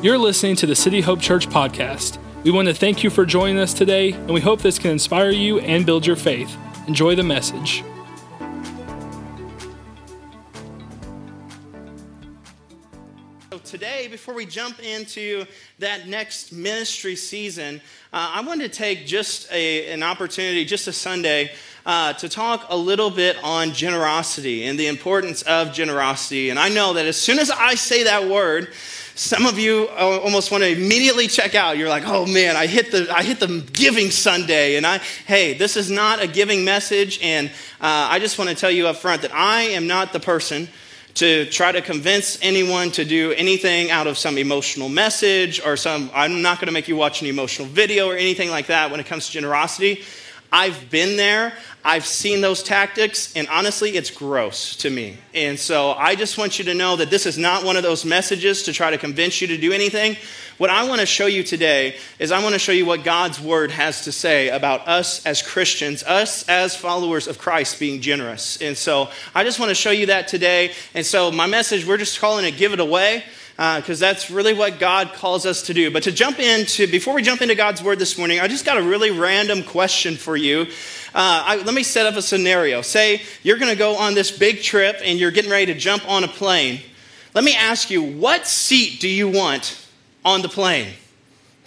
You're listening to the City Hope Church podcast. We want to thank you for joining us today, and we hope this can inspire you and build your faith. Enjoy the message. So today, before we jump into that next ministry season, uh, I wanted to take just a, an opportunity, just a Sunday, uh, to talk a little bit on generosity and the importance of generosity. And I know that as soon as I say that word, some of you almost want to immediately check out. You're like, "Oh man, I hit the I hit the giving Sunday," and I, hey, this is not a giving message, and uh, I just want to tell you up front that I am not the person to try to convince anyone to do anything out of some emotional message or some. I'm not going to make you watch an emotional video or anything like that when it comes to generosity. I've been there. I've seen those tactics, and honestly, it's gross to me. And so I just want you to know that this is not one of those messages to try to convince you to do anything. What I want to show you today is I want to show you what God's word has to say about us as Christians, us as followers of Christ being generous. And so I just want to show you that today. And so my message, we're just calling it Give It Away because uh, that's really what God calls us to do. But to jump into, before we jump into God's word this morning, I just got a really random question for you. Uh, I, let me set up a scenario. Say you're going to go on this big trip and you're getting ready to jump on a plane. Let me ask you, what seat do you want on the plane?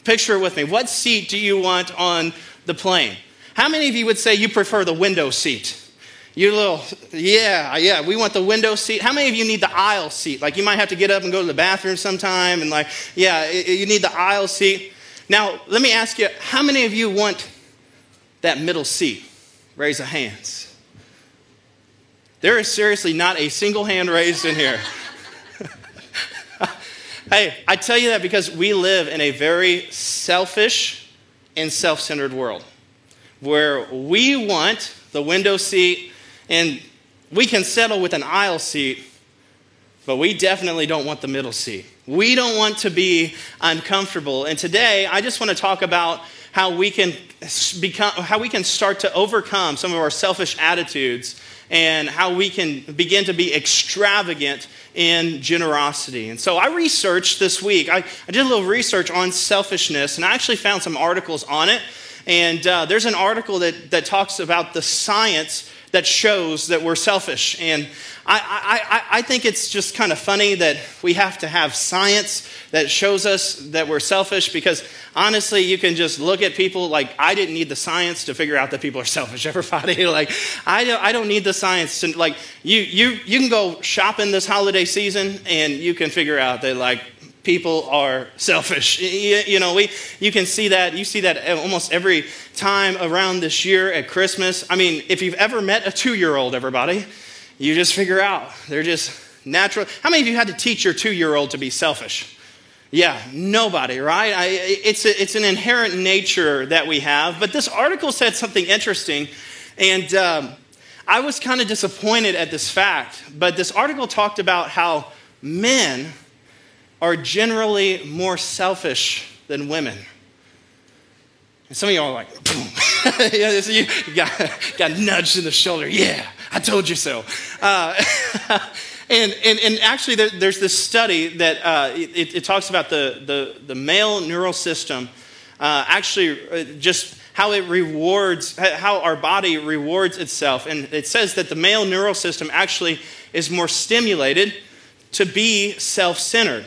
Picture it with me. What seat do you want on the plane? How many of you would say you prefer the window seat? You little, yeah, yeah, we want the window seat. How many of you need the aisle seat? Like you might have to get up and go to the bathroom sometime, and like, yeah, you need the aisle seat. Now, let me ask you, how many of you want that middle seat? Raise a hands. There is seriously not a single hand raised in here. hey, I tell you that because we live in a very selfish and self centered world where we want the window seat and we can settle with an aisle seat, but we definitely don't want the middle seat. We don't want to be uncomfortable. And today, I just want to talk about how we can become how we can start to overcome some of our selfish attitudes and how we can begin to be extravagant in generosity. And so I researched this week, I, I did a little research on selfishness, and I actually found some articles on it. And uh, there's an article that, that talks about the science that shows that we're selfish. And I, I, I think it's just kind of funny that we have to have science that shows us that we're selfish because honestly, you can just look at people like I didn't need the science to figure out that people are selfish. Everybody, like I don't, I don't need the science to like you, you, you can go shopping this holiday season and you can figure out that like people are selfish. You, know, we, you can see that. You see that almost every time around this year at Christmas. I mean, if you've ever met a two year old, everybody, you just figure out they're just natural. How many of you had to teach your two year old to be selfish? Yeah, nobody, right? I, it's, a, it's an inherent nature that we have. But this article said something interesting, and um, I was kind of disappointed at this fact. But this article talked about how men are generally more selfish than women. And some of y'all are like, yeah, you got, got nudged in the shoulder. Yeah, I told you so. Uh, and, and, and actually, there, there's this study that uh, it, it, talks about the, the, the male neural system, uh, actually, uh, just how it rewards, how our body rewards itself. And it says that the male neural system actually is more stimulated to be self centered.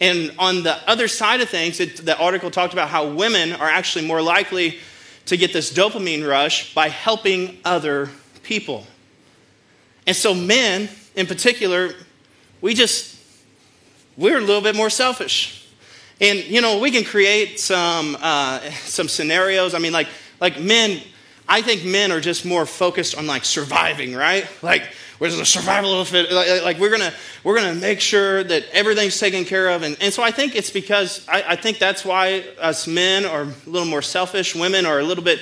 And on the other side of things, it, the article talked about how women are actually more likely to get this dopamine rush by helping other people. And so, men in particular, we just, we're a little bit more selfish. And, you know, we can create some, uh, some scenarios. I mean, like, like men, I think men are just more focused on like surviving, right? Like, where's the survival of it? Like, like, we're gonna we're gonna make sure that everything's taken care of, and, and so I think it's because I, I think that's why us men are a little more selfish. Women are a little bit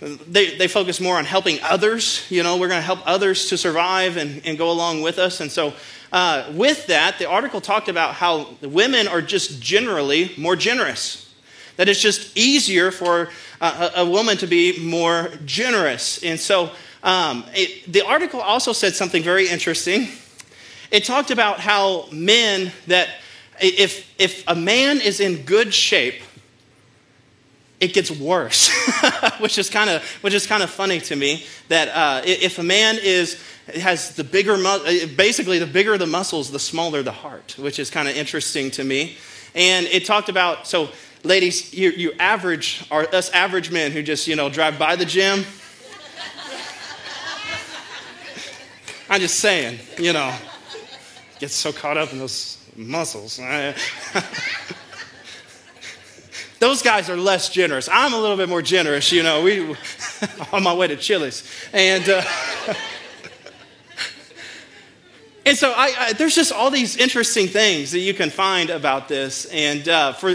they, they focus more on helping others. You know, we're going to help others to survive and, and go along with us. And so, uh, with that, the article talked about how women are just generally more generous. That it's just easier for a, a woman to be more generous. And so, um, it, the article also said something very interesting. It talked about how men that if, if a man is in good shape, it gets worse, which is kind of which is kind of funny to me. That uh, if a man is has the bigger, basically the bigger the muscles, the smaller the heart, which is kind of interesting to me. And it talked about so, ladies, you, you average are us average men who just you know drive by the gym. I'm just saying, you know, get so caught up in those muscles. Those guys are less generous. I'm a little bit more generous, you know. We on my way to Chili's, and uh, and so I, I, there's just all these interesting things that you can find about this. And uh, for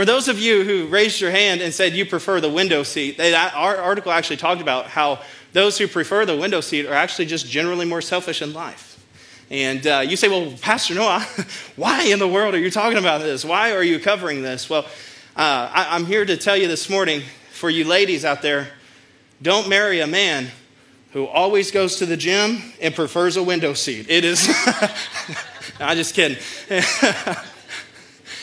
for those of you who raised your hand and said you prefer the window seat, they, our article actually talked about how those who prefer the window seat are actually just generally more selfish in life. And uh, you say, well, Pastor Noah, why in the world are you talking about this? Why are you covering this? Well, uh, I, I'm here to tell you this morning, for you ladies out there, don't marry a man who always goes to the gym and prefers a window seat. It is, I'm just kidding.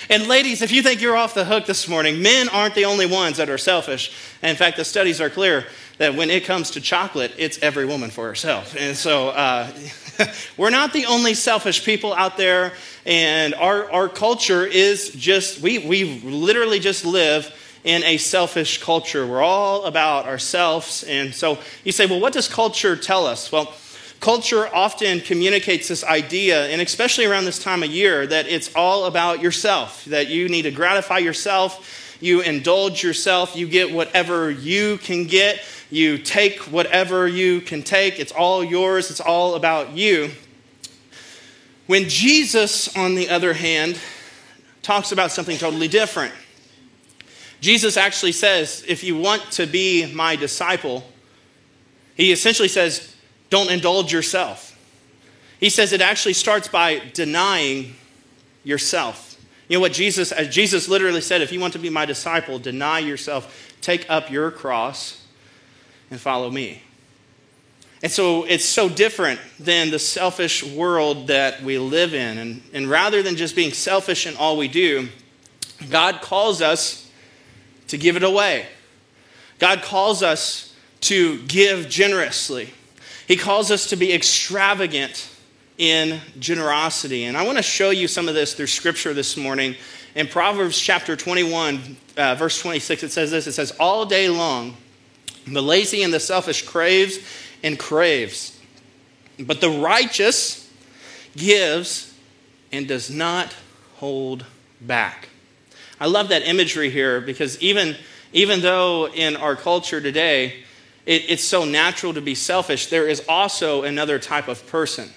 and ladies, if you think you're off the hook this morning, men aren't the only ones that are selfish. in fact, the studies are clear that when it comes to chocolate, it's every woman for herself. And so uh, we're not the only selfish people out there, and our, our culture is just, we, we literally just live in a selfish culture. We're all about ourselves. And so you say, well, what does culture tell us? Well, culture often communicates this idea, and especially around this time of year, that it's all about yourself, that you need to gratify yourself. You indulge yourself, you get whatever you can get, you take whatever you can take. It's all yours, it's all about you. When Jesus, on the other hand, talks about something totally different, Jesus actually says, if you want to be my disciple, he essentially says, don't indulge yourself. He says it actually starts by denying yourself. You know what Jesus, as Jesus literally said, if you want to be my disciple, deny yourself, take up your cross, and follow me. And so it's so different than the selfish world that we live in. And, and rather than just being selfish in all we do, God calls us to give it away. God calls us to give generously. He calls us to be extravagant in generosity. And I want to show you some of this through scripture this morning. In Proverbs chapter 21, uh, verse 26, it says this it says, All day long, the lazy and the selfish craves and craves, but the righteous gives and does not hold back. I love that imagery here because even, even though in our culture today it, it's so natural to be selfish, there is also another type of person.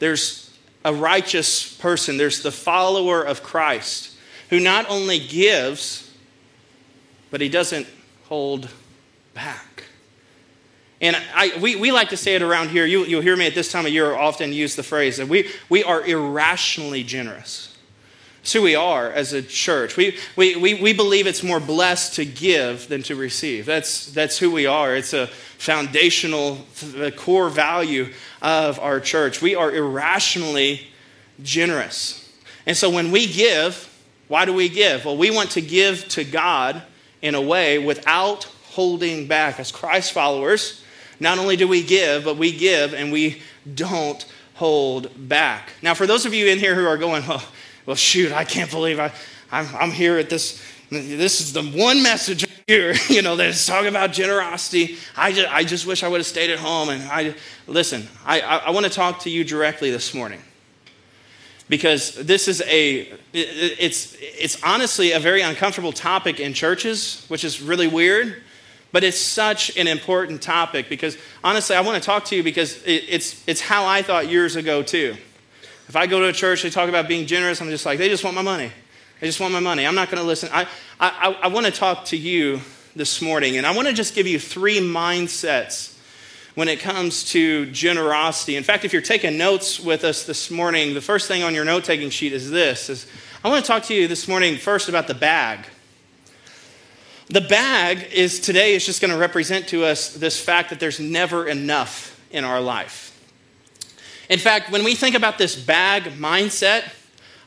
There's a righteous person, there's the follower of Christ who not only gives, but he doesn't hold back. And I, we, we like to say it around here. You, you'll hear me at this time of year often use the phrase that we, we are irrationally generous. It's who we are as a church. We, we, we, we believe it's more blessed to give than to receive. That's, that's who we are. It's a foundational, a core value of our church. We are irrationally generous. And so when we give, why do we give? Well, we want to give to God in a way without holding back. As Christ followers, not only do we give, but we give and we don't hold back. Now, for those of you in here who are going, well, well shoot, I can't believe I, I'm, I'm here at this. This is the one message here, you know, that is talking about generosity. I just, I just wish I would have stayed at home. And I listen, I, I, I want to talk to you directly this morning because this is a it's it's honestly a very uncomfortable topic in churches which is really weird but it's such an important topic because honestly, I want to talk to you because it's, it's how I thought years ago, too. If I go to a church, they talk about being generous, I'm just like, they just want my money. They just want my money. I'm not going to listen. I, I, I want to talk to you this morning, and I want to just give you three mindsets when it comes to generosity. In fact, if you're taking notes with us this morning, the first thing on your note taking sheet is this is I want to talk to you this morning first about the bag. The bag is today is just going to represent to us this fact that there's never enough in our life. In fact, when we think about this bag mindset,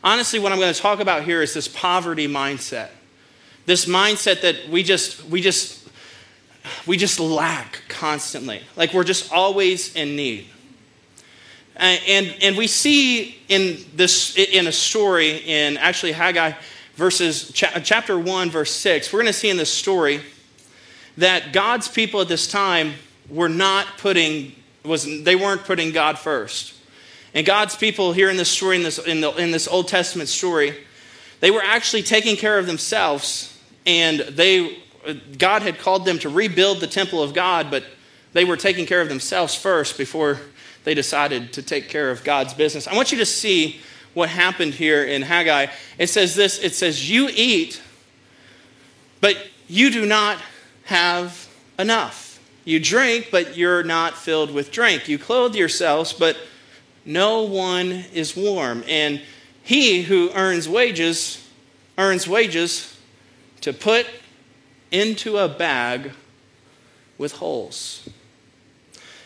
honestly, what I'm going to talk about here is this poverty mindset. This mindset that we just, we just, we just lack constantly. Like we're just always in need. And, and, and we see in this, in a story in actually Haggai verses, chapter 1, verse 6, we're going to see in this story that God's people at this time were not putting, was, they weren't putting God first. And God's people here in this story, in this, in, the, in this Old Testament story, they were actually taking care of themselves, and they, God had called them to rebuild the temple of God, but they were taking care of themselves first before they decided to take care of God's business. I want you to see what happened here in Haggai. It says this it says, You eat, but you do not have enough. You drink, but you're not filled with drink. You clothe yourselves, but no one is warm. And he who earns wages earns wages to put into a bag with holes.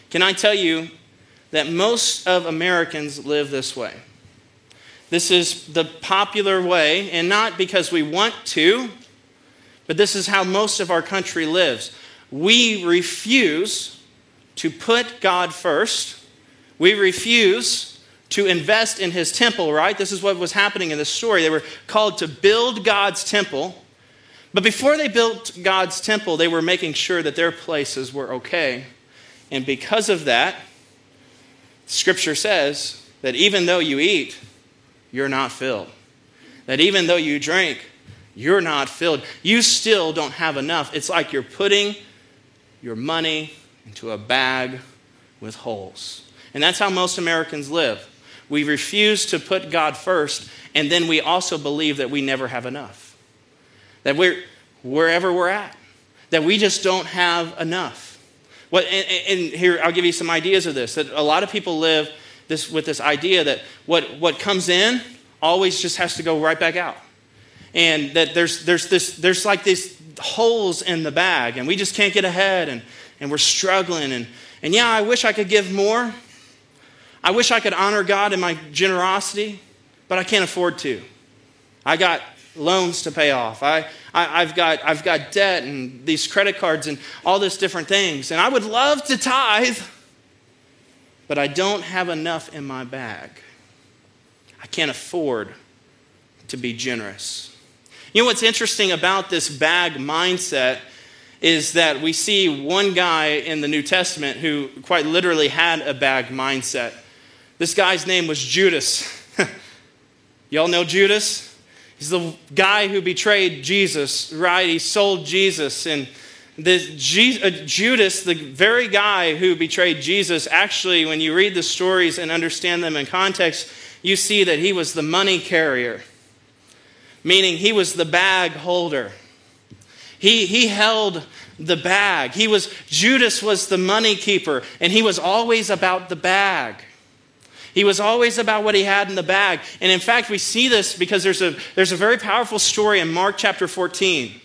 Can I tell you that most of Americans live this way? This is the popular way, and not because we want to, but this is how most of our country lives. We refuse to put God first. We refuse to invest in his temple, right? This is what was happening in this story. They were called to build God's temple. But before they built God's temple, they were making sure that their places were okay. And because of that, Scripture says that even though you eat, you're not filled. That even though you drink, you're not filled. You still don't have enough. It's like you're putting your money into a bag with holes. And that's how most Americans live. We refuse to put God first, and then we also believe that we never have enough. That we're wherever we're at, that we just don't have enough. What, and, and here, I'll give you some ideas of this that a lot of people live this, with this idea that what, what comes in always just has to go right back out. And that there's, there's, this, there's like these holes in the bag, and we just can't get ahead, and, and we're struggling. And, and yeah, I wish I could give more. I wish I could honor God in my generosity, but I can't afford to. I got loans to pay off. I, I, have got, I've got debt and these credit cards and all these different things. And I would love to tithe, but I don't have enough in my bag. I can't afford to be generous. You know what's interesting about this bag mindset is that we see one guy in the New Testament who quite literally had a bag mindset. This guy's name was Judas. Y'all know Judas? He's the guy who betrayed Jesus, right? He sold Jesus and this uh, Judas, the very guy who betrayed Jesus, actually, when you read the stories and understand them in context, you see that he was the money carrier, meaning he was the bag holder. He, he held the bag. He was Judas was the money keeper, and he was always about the bag. He was always about what he had in the bag. And in fact, we see this because there's a, there's a very powerful story in Mark chapter 14.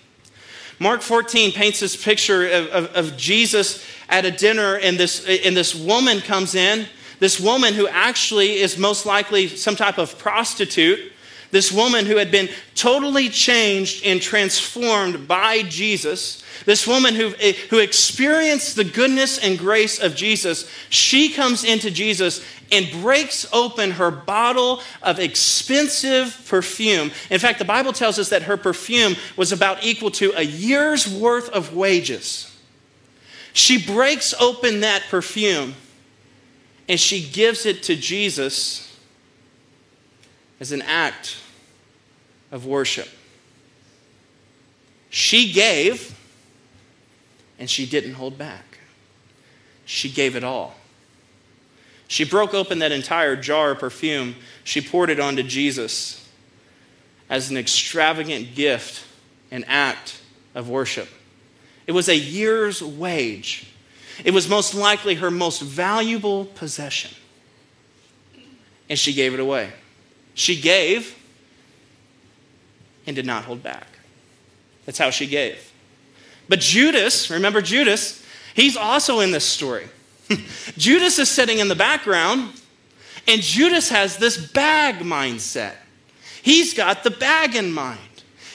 Mark 14 paints this picture of, of, of Jesus at a dinner, and this, and this woman comes in. This woman who actually is most likely some type of prostitute. This woman who had been totally changed and transformed by Jesus. This woman who, eh, who experienced the goodness and grace of Jesus, she comes into Jesus and breaks open her bottle of expensive perfume. In fact, the Bible tells us that her perfume was about equal to a year's worth of wages. She breaks open that perfume and she gives it to Jesus as an act of worship. She gave and she didn't hold back. She gave it all. She broke open that entire jar of perfume. She poured it onto Jesus as an extravagant gift, an act of worship. It was a year's wage. It was most likely her most valuable possession. And she gave it away. She gave and did not hold back. That's how she gave. But Judas, remember Judas, he's also in this story. Judas is sitting in the background, and Judas has this bag mindset. He's got the bag in mind.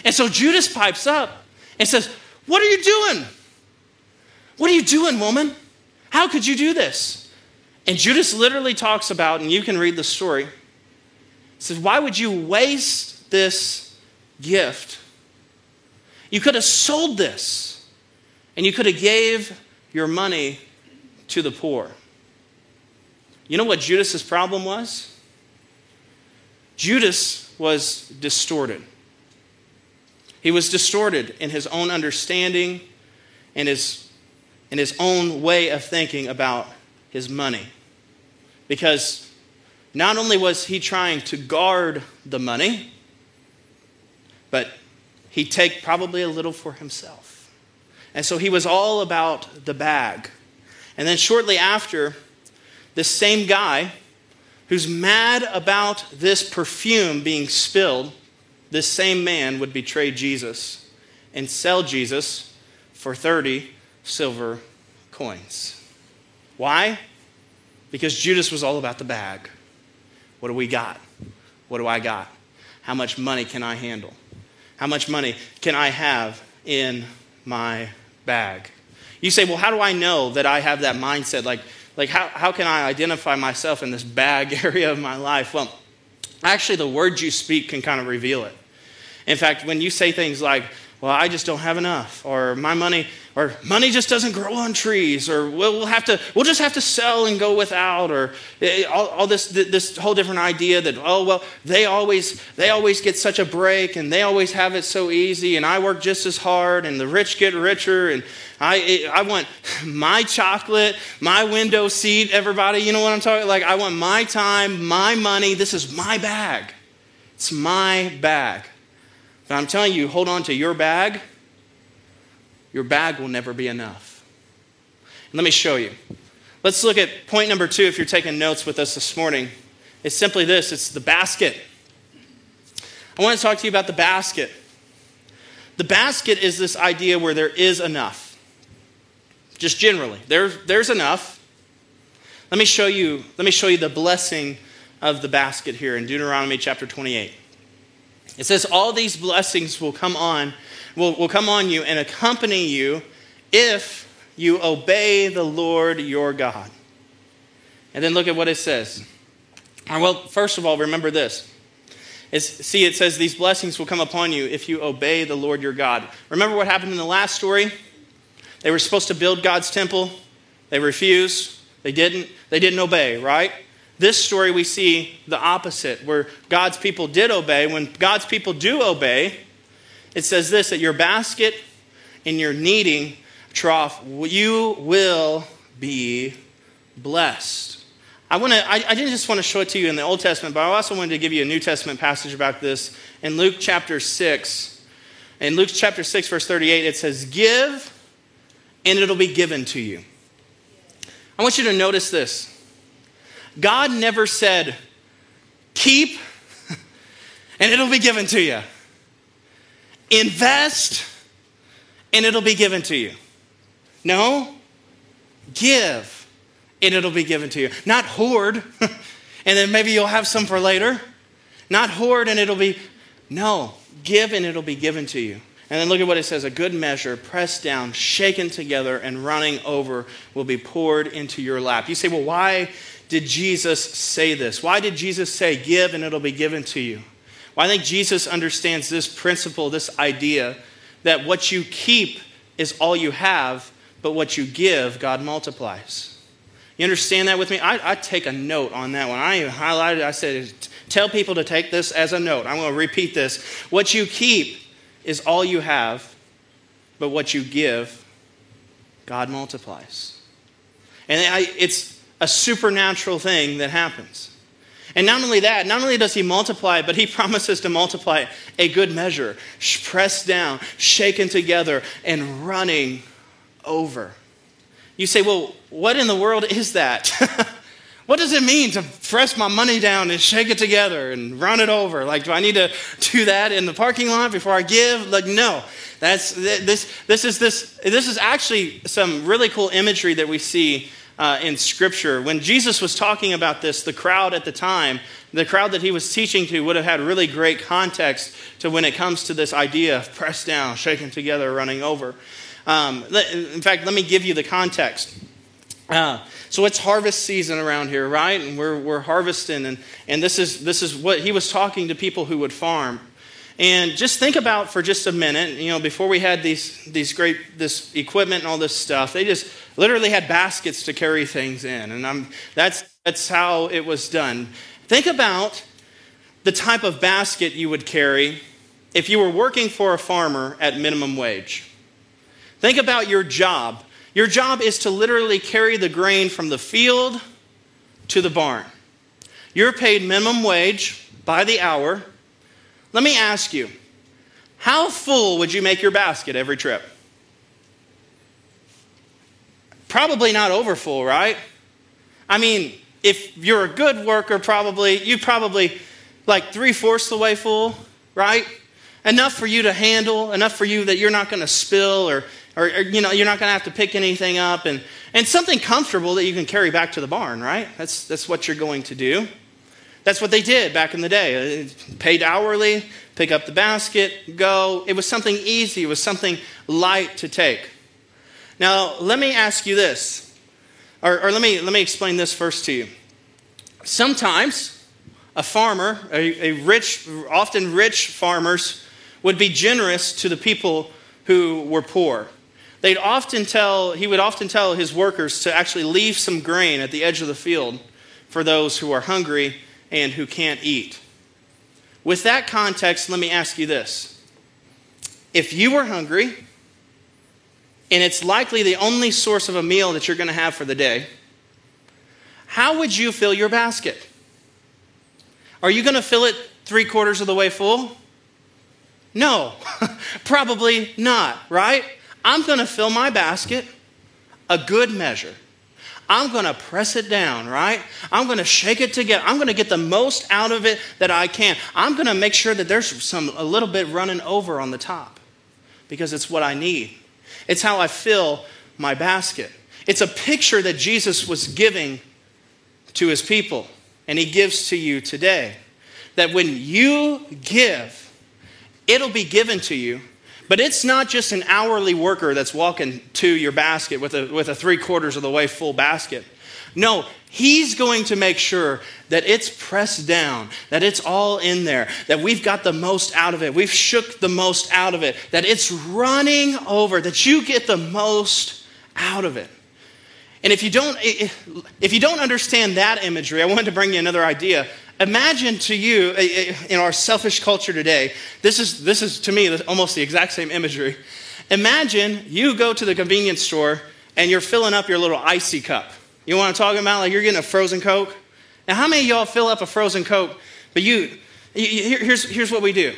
And so Judas pipes up and says, What are you doing? What are you doing, woman? How could you do this? And Judas literally talks about, and you can read the story, says, Why would you waste this gift? You could have sold this and you could have gave your money to the poor. You know what Judas's problem was? Judas was distorted. He was distorted in his own understanding and his, in his own way of thinking about his money. Because not only was he trying to guard the money, but he'd take probably a little for himself. And so he was all about the bag. And then shortly after, this same guy who's mad about this perfume being spilled, this same man would betray Jesus and sell Jesus for 30 silver coins. Why? Because Judas was all about the bag. What do we got? What do I got? How much money can I handle? How much money can I have in my bag? You say, well, how do I know that I have that mindset? Like, like how, how can I identify myself in this bag area of my life? Well, actually, the words you speak can kind of reveal it. In fact, when you say things like, well, I just don't have enough, or my money, or money just doesn't grow on trees, or we'll, have to, we'll just have to sell and go without, or eh, all, all, this, this whole different idea that, oh, well, they always, they always get such a break, and they always have it so easy, and I work just as hard, and the rich get richer, and I, I want my chocolate, my window seat, everybody, you know what I'm talking, like, I want my time, my money, this is my bag. It's my bag. But I'm telling you, hold on to your bag. Your bag will never be enough. Let me show you. Let's look at point number two if you're taking notes with us this morning. It's simply this it's the basket. I want to talk to you about the basket. The basket is this idea where there is enough. Just generally, there, there's enough. Let me show you, let me show you the blessing of the basket here in Deuteronomy chapter 28. It says, All these blessings will come on, will, will come on you and accompany you if you obey the Lord your God. And then look at what it says. Well, first of all, remember this. It's, see, it says these blessings will come upon you if you obey the Lord your God. Remember what happened in the last story? They were supposed to build God's temple. They refused. They didn't. They didn't obey, right? This story, we see the opposite, where God's people did obey. When God's people do obey, it says this that your basket and your kneading trough, you will be blessed. I, want to, I, I didn't just want to show it to you in the Old Testament, but I also wanted to give you a New Testament passage about this. In Luke chapter 6, in Luke chapter 6, verse 38, it says, Give, and it'll be given to you. I want you to notice this. God never said, keep and it'll be given to you. Invest and it'll be given to you. No, give and it'll be given to you. Not hoard and then maybe you'll have some for later. Not hoard and it'll be, no, give and it'll be given to you. And then look at what it says a good measure, pressed down, shaken together, and running over will be poured into your lap. You say, well, why did Jesus say this? Why did Jesus say, Give and it'll be given to you? Well, I think Jesus understands this principle, this idea that what you keep is all you have, but what you give, God multiplies. You understand that with me? I, I take a note on that one. I even highlighted, I said, tell people to take this as a note. I'm going to repeat this. What you keep is all you have, but what you give, God multiplies. And I, it's a supernatural thing that happens. And not only that, not only does he multiply, but he promises to multiply a good measure, pressed down, shaken together, and running over. You say, well, what in the world is that? what does it mean to press my money down and shake it together and run it over? Like, do I need to do that in the parking lot before I give? Like, no. That's this. This is this. This is actually some really cool imagery that we see uh, in Scripture. When Jesus was talking about this, the crowd at the time, the crowd that he was teaching to, would have had really great context to when it comes to this idea of pressed down, shaken together, running over. Um, in fact, let me give you the context. Uh, so it's harvest season around here, right? And we're, we're harvesting, and, and this, is, this is what he was talking to people who would farm. And just think about for just a minute, you know, before we had these, these great, this equipment and all this stuff, they just literally had baskets to carry things in. And I'm, that's, that's how it was done. Think about the type of basket you would carry if you were working for a farmer at minimum wage. Think about your job. Your job is to literally carry the grain from the field to the barn. You're paid minimum wage by the hour let me ask you how full would you make your basket every trip? Probably not over full, right? I mean, if you're a good worker, probably, you probably like three fourths the way full, right? Enough for you to handle, enough for you that you're not going to spill or, or, or, you know, you're not going to have to pick anything up and, and something comfortable that you can carry back to the barn, right? That's, that's what you're going to do. That's what they did back in the day. Uh, paid hourly, pick up the basket, go. It was something easy, it was something light to take. Now, let me ask you this, or, or let, me, let me explain this first to you. Sometimes a farmer, a, a rich, often rich farmers, would be generous to the people who were poor. They'd often tell, he would often tell his workers to actually leave some grain at the edge of the field for those who are hungry and who can't eat. With that context, let me ask you this. If you were hungry, and it's likely the only source of a meal that you're going to have for the day, how would you fill your basket? Are you going to fill it three quarters of the way full? No, probably not, right? I'm going to fill my basket a good measure. I'm going to press it down, right? I'm going to shake it together. I'm going to get the most out of it that I can. I'm going to make sure that there's some a little bit running over on the top because it's what I need. It's how I fill my basket. It's a picture that Jesus was giving to his people and he gives to you today. That when you give, it'll be given to you but it's not just an hourly worker that's walking to your basket with a, with a three quarters of the way full basket. No, he's going to make sure that it's pressed down, that it's all in there, that we've got the most out of it, we've shook the most out of it, that it's running over, that you get the most out of it. And if you don't, if you don't understand that imagery, I wanted to bring you another idea. Imagine to you, in our selfish culture today, this is, this is to me almost the exact same imagery. Imagine you go to the convenience store and you're filling up your little icy cup. You what I'm talking about? Like you're getting a frozen Coke. Now, how many of y'all fill up a frozen Coke? But you, here's, here's what we do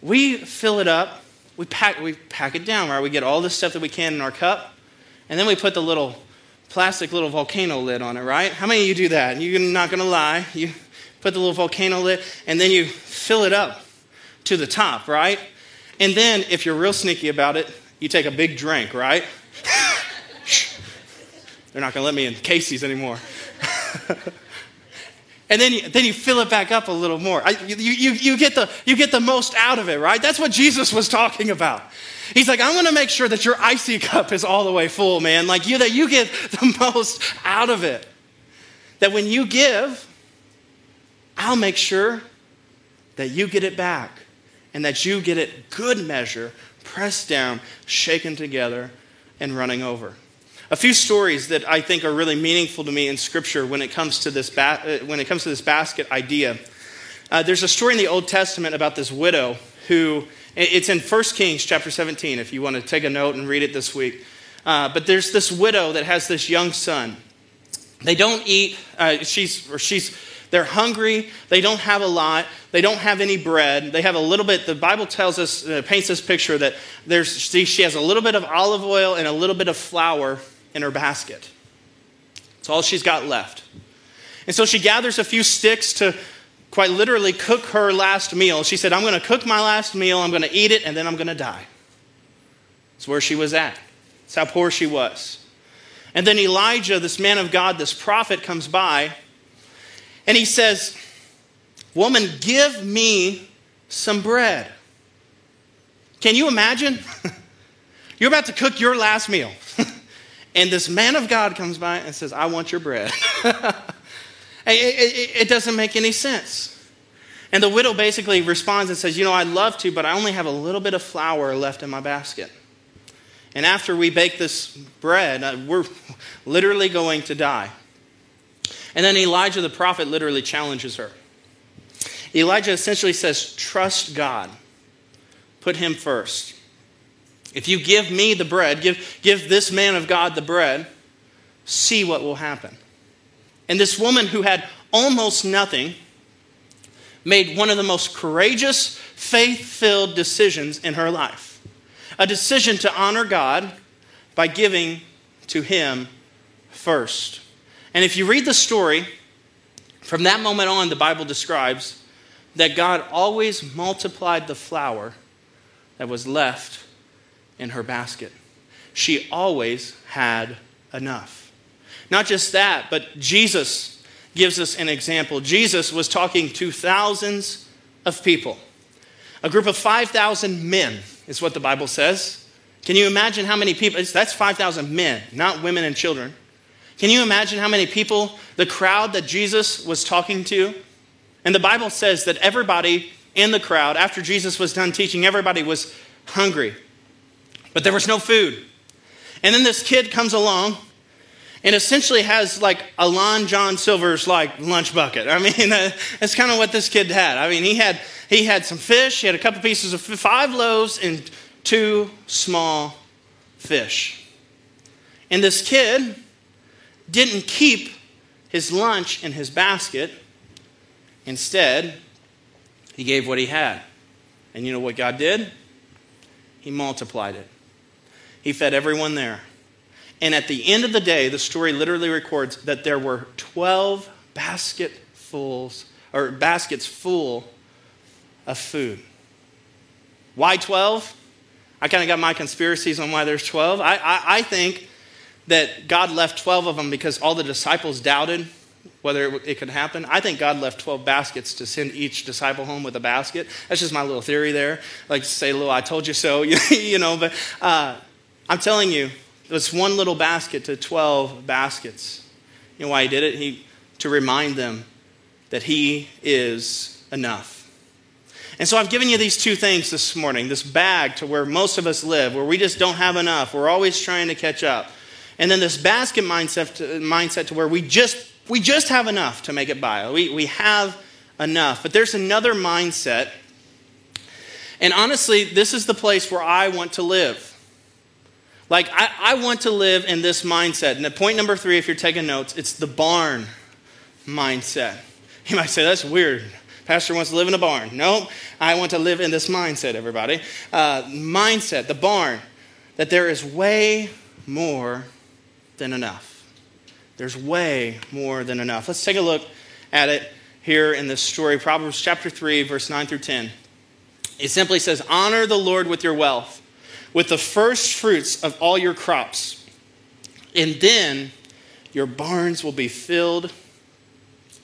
we fill it up, we pack, we pack it down, right? We get all the stuff that we can in our cup, and then we put the little plastic little volcano lid on it, right? How many of you do that? You're not going to lie. You put the little volcano lid, and then you fill it up to the top, right? And then, if you're real sneaky about it, you take a big drink, right? They're not going to let me in Casey's anymore. and then you, then you fill it back up a little more. I, you, you, you, get the, you get the most out of it, right? That's what Jesus was talking about. He's like, I'm going to make sure that your icy cup is all the way full, man. Like you, that you get the most out of it. That when you give, I'll make sure that you get it back and that you get it good measure, pressed down, shaken together, and running over. A few stories that I think are really meaningful to me in Scripture when it comes to this, ba- uh, when it comes to this basket idea. Uh, there's a story in the Old Testament about this widow who, it's in 1 Kings chapter 17, if you want to take a note and read it this week. Uh, but there's this widow that has this young son. They don't eat, uh, she's, or she's, they're hungry. They don't have a lot. They don't have any bread. They have a little bit. The Bible tells us, uh, paints this picture that there's, she, she has a little bit of olive oil and a little bit of flour in her basket. It's all she's got left. And so she gathers a few sticks to quite literally cook her last meal. She said, I'm going to cook my last meal, I'm going to eat it, and then I'm going to die. It's where she was at. it's how poor she was. And then Elijah, this man of God, this prophet, comes by and he says, Woman, give me some bread. Can you imagine? You're about to cook your last meal. And this man of God comes by and says, I want your bread. it, it, it doesn't make any sense. And the widow basically responds and says, You know, I'd love to, but I only have a little bit of flour left in my basket. And after we bake this bread, uh, we're literally going to die. And then Elijah the prophet literally challenges her. Elijah essentially says, Trust God, put him first. If you give me the bread, give, give this man of God the bread, see what will happen. And this woman who had almost nothing made one of the most courageous, faith filled decisions in her life a decision to honor God by giving to Him first. And if you read the story, from that moment on, the Bible describes that God always multiplied the flour that was left in her basket. She always had enough. Not just that, but Jesus gives us an example. Jesus was talking to thousands of people. A group of 5,000 men is what the Bible says. Can you imagine how many people? That's 5,000 men, not women and children. Can you imagine how many people, the crowd that Jesus was talking to? And the Bible says that everybody in the crowd, after Jesus was done teaching, everybody was hungry. But there was no food. And then this kid comes along and essentially has like a Long John Silver's like lunch bucket. I mean, that's kind of what this kid had. I mean, he had he had some fish, he had a couple pieces of five loaves and two small fish. And this kid didn't keep his lunch in his basket. Instead, he gave what he had. And you know what God did? He multiplied it. He fed everyone there. And at the end of the day, the story literally records that there were 12 basketfuls or baskets full of food. Why 12? I kind of got my conspiracies on why there's 12. I, I, I think that God left 12 of them because all the disciples doubted whether it could happen. I think God left 12 baskets to send each disciple home with a basket. That's just my little theory there. Like say little, I told you so, you know, but uh, I'm telling you, it's one little basket to 12 baskets. You know why he did it? He, to remind them that he is enough. And so I've given you these two things this morning this bag to where most of us live, where we just don't have enough. We're always trying to catch up. And then this basket mindset to, mindset to where we just, we just have enough to make it by. We, we have enough. But there's another mindset. And honestly, this is the place where I want to live. Like, I, I want to live in this mindset. And point number three, if you're taking notes, it's the barn mindset. You might say, that's weird. Pastor wants to live in a barn. No, I want to live in this mindset, everybody. Uh, mindset, the barn, that there is way more than enough. There's way more than enough. Let's take a look at it here in this story, Proverbs chapter 3, verse 9 through 10. It simply says, Honor the Lord with your wealth, with the first fruits of all your crops, and then your barns will be filled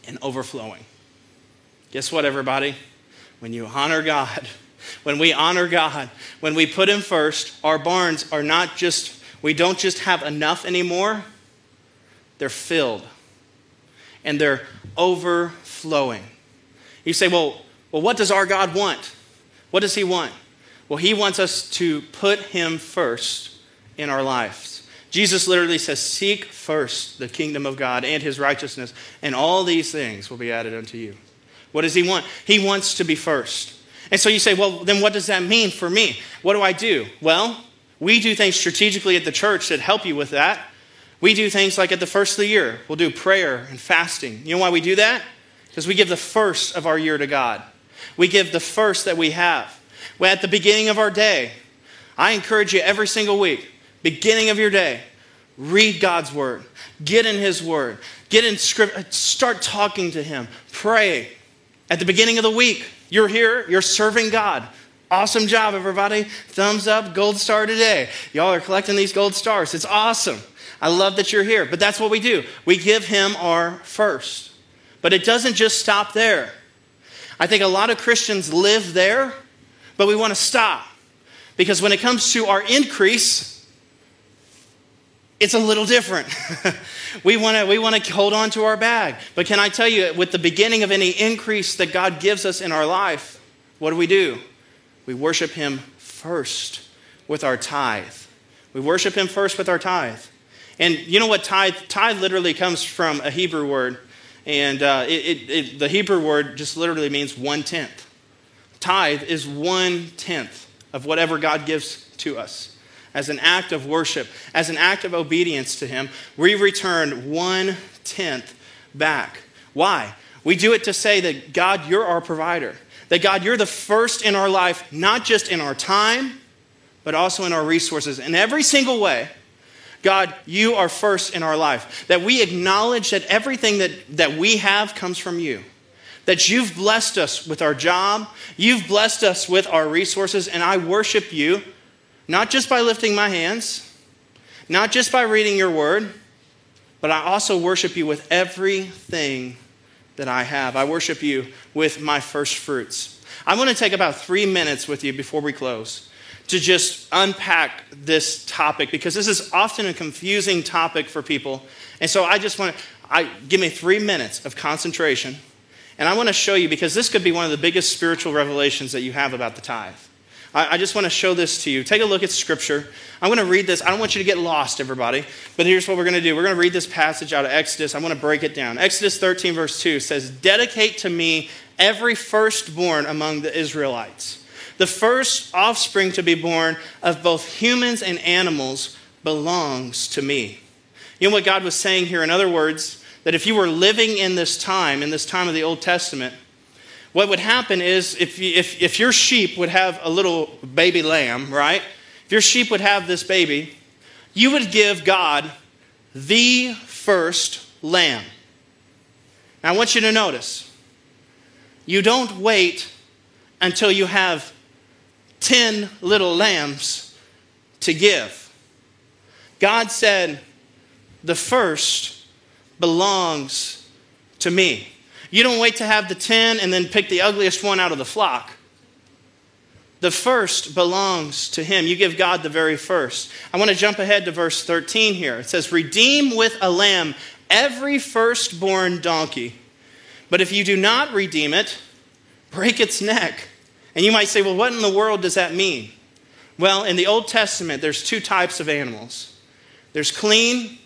and overflowing. Guess what, everybody? When you honor God, when we honor God, when we put Him first, our barns are not just we don't just have enough anymore, they're filled and they're overflowing. You say, well, well, what does our God want? What does He want? Well, He wants us to put Him first in our lives. Jesus literally says, Seek first the kingdom of God and His righteousness, and all these things will be added unto you. What does He want? He wants to be first. And so you say, well, then what does that mean for me? What do I do? Well, we do things strategically at the church that help you with that. We do things like at the first of the year, we'll do prayer and fasting. You know why we do that? Because we give the first of our year to God. We give the first that we have. At the beginning of our day, I encourage you every single week, beginning of your day, read God's word, get in His word, get in script, start talking to Him, pray. At the beginning of the week, you're here, you're serving God. Awesome job, everybody. Thumbs up, gold star today. Y'all are collecting these gold stars. It's awesome. I love that you're here. But that's what we do. We give him our first. But it doesn't just stop there. I think a lot of Christians live there, but we want to stop. Because when it comes to our increase, it's a little different. we want to we want to hold on to our bag. But can I tell you with the beginning of any increase that God gives us in our life, what do we do? We worship him first with our tithe. We worship him first with our tithe. And you know what tithe? Tithe literally comes from a Hebrew word. And uh, it, it, it, the Hebrew word just literally means one tenth. Tithe is one tenth of whatever God gives to us. As an act of worship, as an act of obedience to Him, we return one tenth back. Why? We do it to say that God, you're our provider. That God, you're the first in our life, not just in our time, but also in our resources. In every single way, God, you are first in our life. That we acknowledge that everything that, that we have comes from you. That you've blessed us with our job, you've blessed us with our resources, and I worship you, not just by lifting my hands, not just by reading your word, but I also worship you with everything that I have. I worship you with my first fruits. I want to take about three minutes with you before we close to just unpack this topic because this is often a confusing topic for people. And so I just want to I, give me three minutes of concentration. And I want to show you because this could be one of the biggest spiritual revelations that you have about the tithe. I, I just want to show this to you. Take a look at Scripture. I'm going to read this. I don't want you to get lost, everybody. But here's what we're going to do we're going to read this passage out of Exodus. I want to break it down. Exodus 13, verse 2 says, Dedicate to me every firstborn among the Israelites. The first offspring to be born of both humans and animals belongs to me. You know what God was saying here? In other words, that if you were living in this time, in this time of the Old Testament, what would happen is if, you, if, if your sheep would have a little baby lamb, right? If your sheep would have this baby, you would give God the first lamb. Now, I want you to notice you don't wait until you have 10 little lambs to give. God said, The first belongs to me. You don't wait to have the 10 and then pick the ugliest one out of the flock. The first belongs to him. You give God the very first. I want to jump ahead to verse 13 here. It says, Redeem with a lamb every firstborn donkey. But if you do not redeem it, break its neck. And you might say, well, what in the world does that mean? Well, in the Old Testament, there's two types of animals there's clean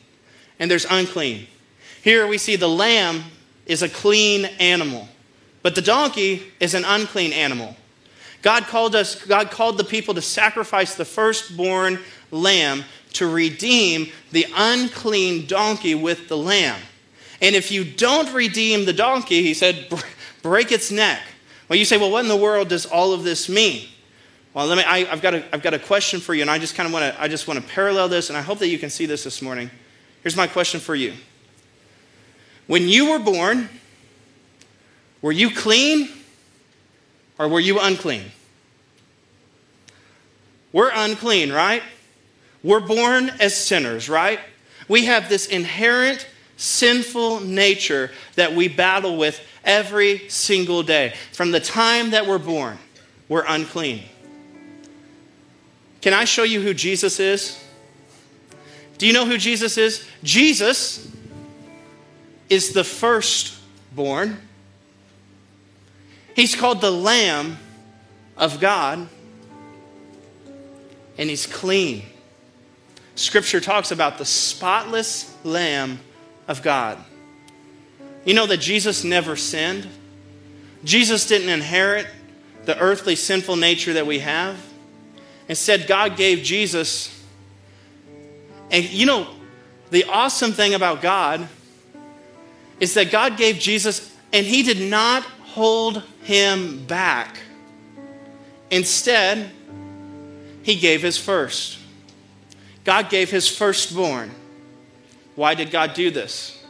and there's unclean. Here we see the lamb is a clean animal, but the donkey is an unclean animal. God called us, God called the people to sacrifice the firstborn lamb to redeem the unclean donkey with the lamb. And if you don't redeem the donkey, he said, break its neck. Well, you say, well, what in the world does all of this mean? Well, let me, I, have got a, I've got a question for you, and I just kind of want to, I just want to parallel this, and I hope that you can see this this morning. Here's my question for you. When you were born, were you clean or were you unclean? We're unclean, right? We're born as sinners, right? We have this inherent sinful nature that we battle with every single day. From the time that we're born, we're unclean. Can I show you who Jesus is? Do you know who Jesus is? Jesus is the firstborn. He's called the Lamb of God, and he's clean. Scripture talks about the spotless Lamb of God. You know that Jesus never sinned? Jesus didn't inherit the earthly sinful nature that we have. Instead, God gave Jesus. And you know, the awesome thing about God is that God gave Jesus and he did not hold him back. Instead, he gave his first. God gave his firstborn. Why did God do this?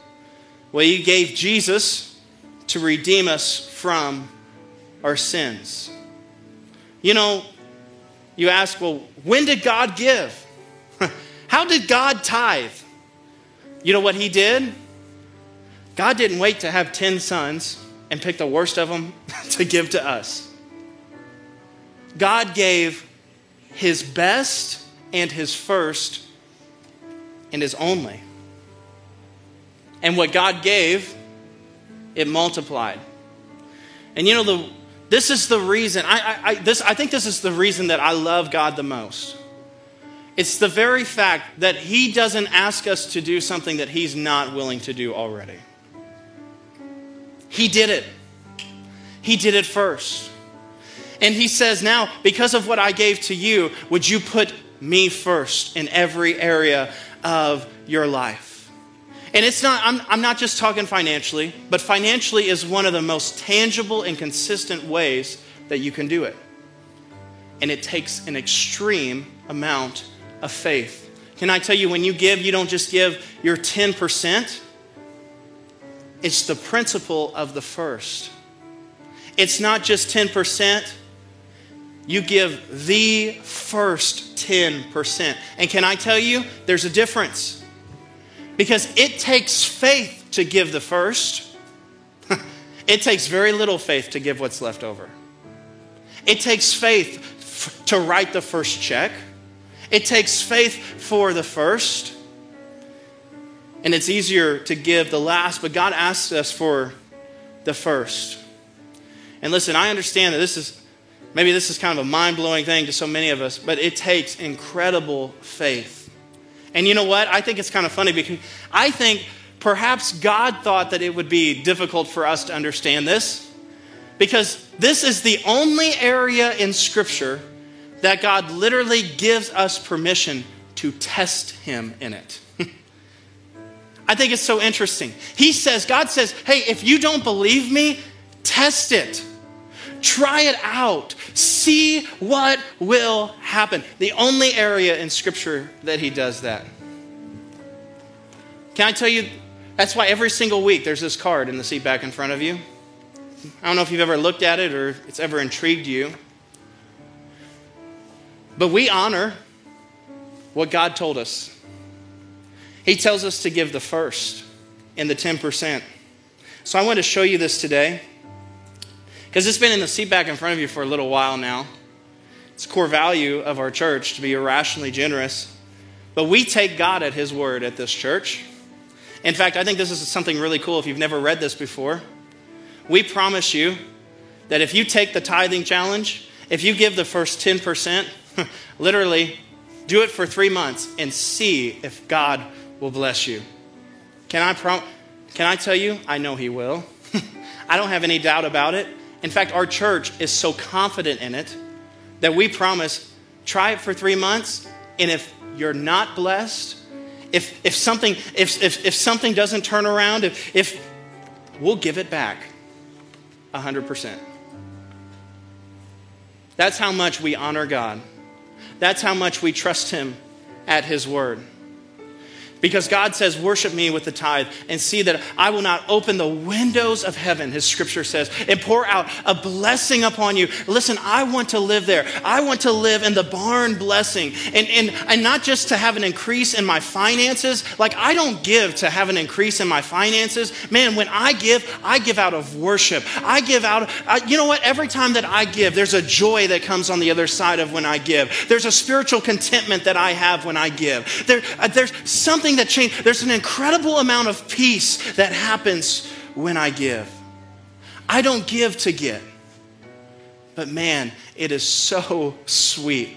Well, He gave Jesus to redeem us from our sins. You know, you ask, well, when did God give? How did God tithe? You know what he did? God didn't wait to have 10 sons and pick the worst of them to give to us. God gave his best and his first and his only. And what God gave, it multiplied. And you know, the, this is the reason, I, I, I, this, I think this is the reason that I love God the most. It's the very fact that He doesn't ask us to do something that He's not willing to do already. He did it. He did it first. And He says, Now, because of what I gave to you, would you put me first in every area of your life? And it's not, I'm, I'm not just talking financially, but financially is one of the most tangible and consistent ways that you can do it. And it takes an extreme amount of faith. Can I tell you, when you give, you don't just give your 10%, it's the principle of the first. It's not just 10%, you give the first 10%. And can I tell you, there's a difference. Because it takes faith to give the first, it takes very little faith to give what's left over. It takes faith to write the first check. It takes faith for the first. And it's easier to give the last, but God asks us for the first. And listen, I understand that this is maybe this is kind of a mind blowing thing to so many of us, but it takes incredible faith. And you know what? I think it's kind of funny because I think perhaps God thought that it would be difficult for us to understand this because this is the only area in Scripture that God literally gives us permission to test Him in it. I think it's so interesting. He says, God says, hey, if you don't believe me, test it. Try it out. See what will happen. The only area in Scripture that He does that. Can I tell you, that's why every single week there's this card in the seat back in front of you. I don't know if you've ever looked at it or it's ever intrigued you. But we honor what God told us. He tells us to give the first and the 10%. So I want to show you this today because it's been in the seat back in front of you for a little while now. It's core value of our church to be irrationally generous. But we take God at His word at this church. In fact, I think this is something really cool if you've never read this before. We promise you that if you take the tithing challenge, if you give the first 10%, literally do it for three months and see if God will bless you. Can I, prom- can I tell you? I know He will. I don't have any doubt about it. In fact, our church is so confident in it that we promise try it for three months, and if you're not blessed, if, if, something, if, if, if something doesn't turn around, if, if we'll give it back 100%. That's how much we honor God. That's how much we trust Him at His word. Because God says, Worship me with the tithe and see that I will not open the windows of heaven, his scripture says, and pour out a blessing upon you. Listen, I want to live there. I want to live in the barn blessing. And, and, and not just to have an increase in my finances. Like, I don't give to have an increase in my finances. Man, when I give, I give out of worship. I give out, I, you know what? Every time that I give, there's a joy that comes on the other side of when I give. There's a spiritual contentment that I have when I give. There, uh, there's something something that changed. There's an incredible amount of peace that happens when I give. I don't give to get. But man, it is so sweet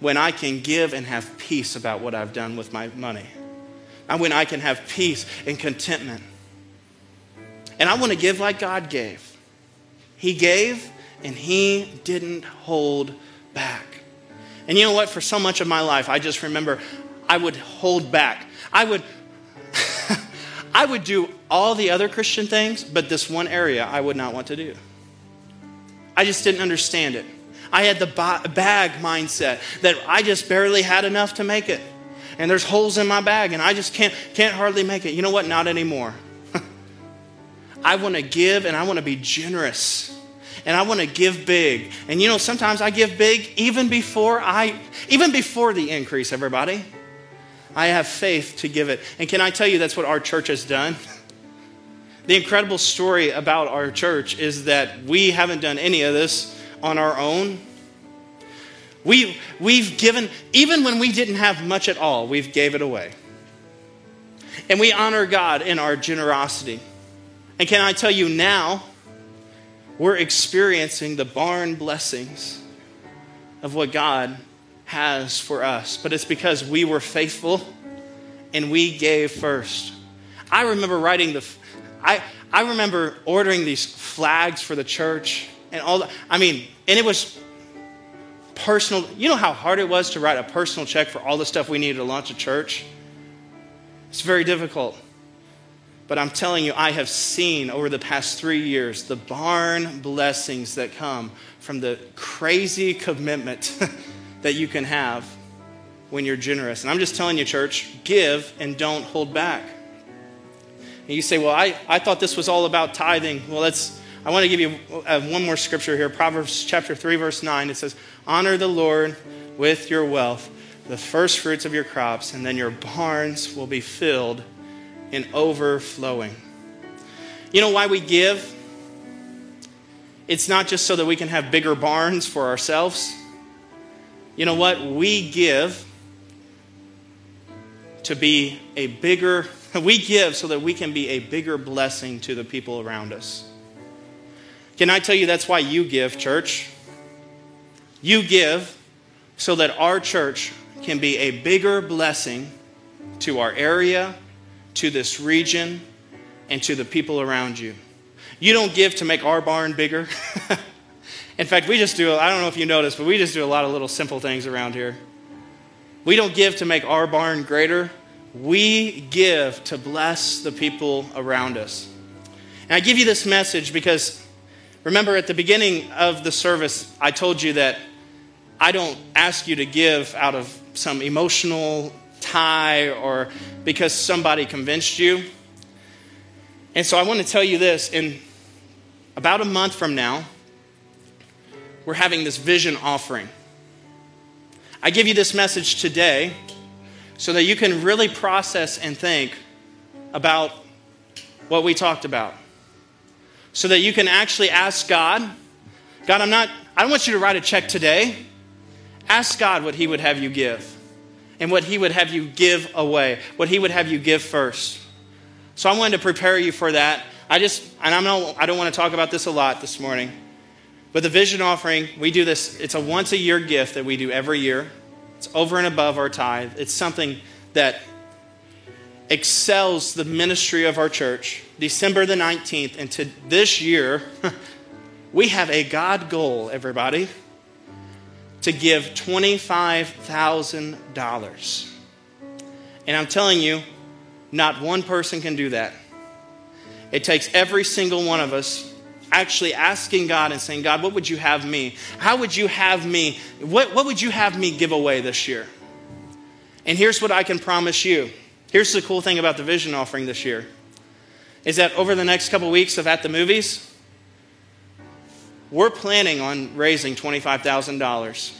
when I can give and have peace about what I've done with my money. And when I can have peace and contentment. And I want to give like God gave. He gave and He didn't hold back. And you know what? For so much of my life, I just remember I would hold back. I would I would do all the other Christian things, but this one area I would not want to do. I just didn't understand it. I had the bag mindset that I just barely had enough to make it. And there's holes in my bag and I just can't can't hardly make it. You know what? Not anymore. I want to give and I want to be generous. And I want to give big. And you know, sometimes I give big even before I even before the increase, everybody. I have faith to give it. And can I tell you that's what our church has done? The incredible story about our church is that we haven't done any of this on our own. We, we've given, even when we didn't have much at all, we've gave it away. And we honor God in our generosity. And can I tell you now, we're experiencing the barn blessings of what God has for us. But it's because we were faithful and we gave first. I remember writing the, I, I remember ordering these flags for the church and all that. I mean, and it was personal. You know how hard it was to write a personal check for all the stuff we needed to launch a church? It's very difficult. But I'm telling you, I have seen over the past three years the barn blessings that come from the crazy commitment that you can have when you're generous. And I'm just telling you, church, give and don't hold back. And you say, well, I, I thought this was all about tithing. Well, let's, I want to give you one more scripture here Proverbs chapter 3, verse 9. It says, Honor the Lord with your wealth, the first fruits of your crops, and then your barns will be filled and overflowing. You know why we give? It's not just so that we can have bigger barns for ourselves. You know what? We give to be a bigger, we give so that we can be a bigger blessing to the people around us. Can I tell you that's why you give, church? You give so that our church can be a bigger blessing to our area, to this region, and to the people around you. You don't give to make our barn bigger. In fact, we just do, I don't know if you noticed, but we just do a lot of little simple things around here. We don't give to make our barn greater. We give to bless the people around us. And I give you this message because Remember at the beginning of the service, I told you that I don't ask you to give out of some emotional tie or because somebody convinced you. And so I want to tell you this in about a month from now, we're having this vision offering. I give you this message today so that you can really process and think about what we talked about so that you can actually ask God, God, I'm not, I don't want you to write a check today. Ask God what He would have you give and what He would have you give away, what He would have you give first. So I wanted to prepare you for that. I just, and I'm not, I don't want to talk about this a lot this morning, but the vision offering, we do this, it's a once a year gift that we do every year. It's over and above our tithe. It's something that excels the ministry of our church, December the 19th, and to this year, we have a God goal, everybody, to give $25,000. And I'm telling you, not one person can do that. It takes every single one of us actually asking God and saying, God, what would you have me? How would you have me? What, what would you have me give away this year? And here's what I can promise you Here's the cool thing about the vision offering this year is that over the next couple weeks of at the movies, we're planning on raising $25,000.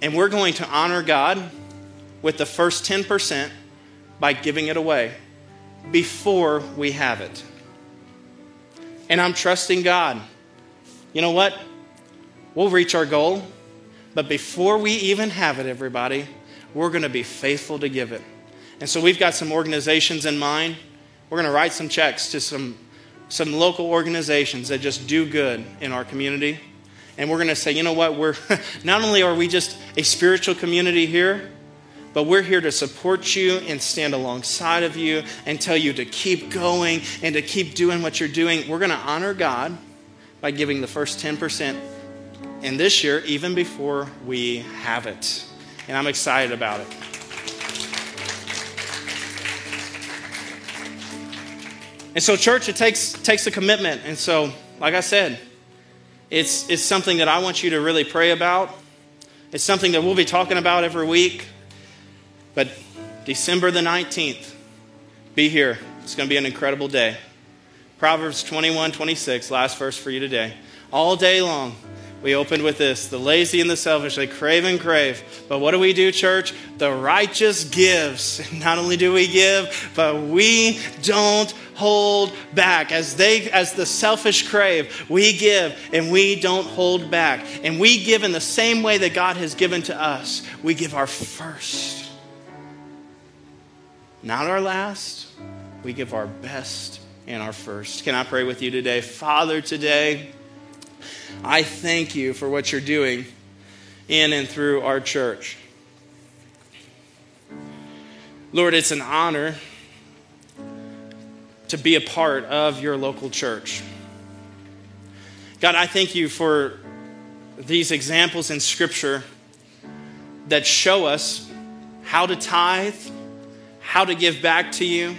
And we're going to honor God with the first 10% by giving it away before we have it. And I'm trusting God. You know what? We'll reach our goal, but before we even have it, everybody, we're going to be faithful to give it. And so we've got some organizations in mind. We're going to write some checks to some, some local organizations that just do good in our community. And we're going to say, you know what? We're not only are we just a spiritual community here, but we're here to support you and stand alongside of you and tell you to keep going and to keep doing what you're doing. We're going to honor God by giving the first 10% in this year, even before we have it. And I'm excited about it. And so, church, it takes, takes a commitment. And so, like I said, it's, it's something that I want you to really pray about. It's something that we'll be talking about every week. But December the 19th, be here. It's going to be an incredible day. Proverbs 21 26, last verse for you today. All day long, We opened with this the lazy and the selfish, they crave and crave. But what do we do, church? The righteous gives. Not only do we give, but we don't hold back. As they as the selfish crave, we give and we don't hold back. And we give in the same way that God has given to us. We give our first. Not our last. We give our best and our first. Can I pray with you today? Father, today I thank you for what you're doing in and through our church. Lord, it's an honor to be a part of your local church. God, I thank you for these examples in Scripture that show us how to tithe, how to give back to you.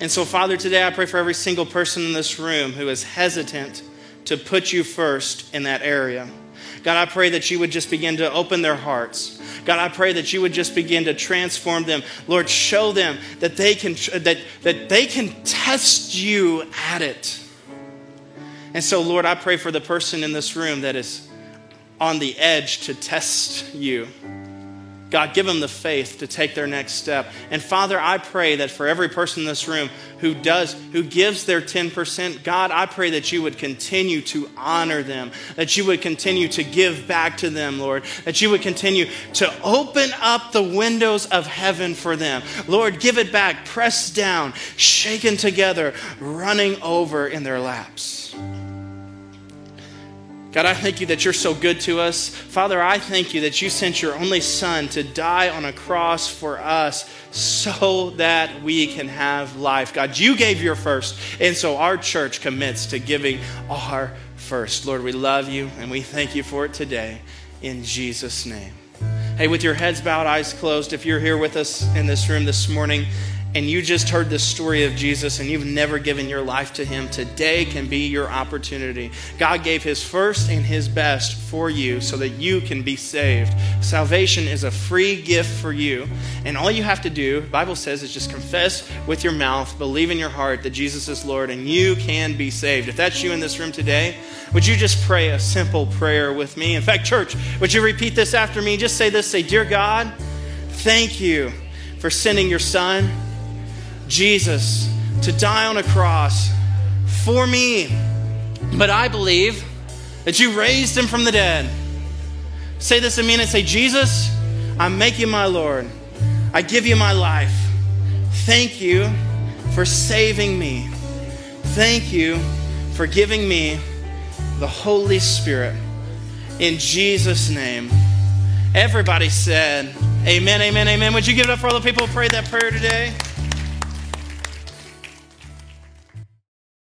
And so, Father, today I pray for every single person in this room who is hesitant to put you first in that area. God, I pray that you would just begin to open their hearts. God, I pray that you would just begin to transform them. Lord, show them that they can that, that they can test you at it. And so, Lord, I pray for the person in this room that is on the edge to test you. God, give them the faith to take their next step. And Father, I pray that for every person in this room who does, who gives their 10%, God, I pray that you would continue to honor them, that you would continue to give back to them, Lord, that you would continue to open up the windows of heaven for them. Lord, give it back, pressed down, shaken together, running over in their laps. God, I thank you that you're so good to us. Father, I thank you that you sent your only Son to die on a cross for us so that we can have life. God, you gave your first, and so our church commits to giving our first. Lord, we love you and we thank you for it today in Jesus' name. Hey, with your heads bowed, eyes closed, if you're here with us in this room this morning and you just heard the story of Jesus and you've never given your life to him, today can be your opportunity. God gave his first and his best for you so that you can be saved. Salvation is a free gift for you, and all you have to do, Bible says, is just confess with your mouth, believe in your heart that Jesus is Lord, and you can be saved. If that's you in this room today, would you just pray a simple prayer with me? In fact, church, would you repeat this after me? Just say this, say, "Dear God, thank you for sending your son Jesus to die on a cross for me. But I believe that you raised him from the dead. Say this in me and Say, Jesus, I make you my Lord. I give you my life. Thank you for saving me. Thank you for giving me the Holy Spirit. In Jesus' name. Everybody said, Amen, amen, amen. Would you give it up for all the people who prayed that prayer today?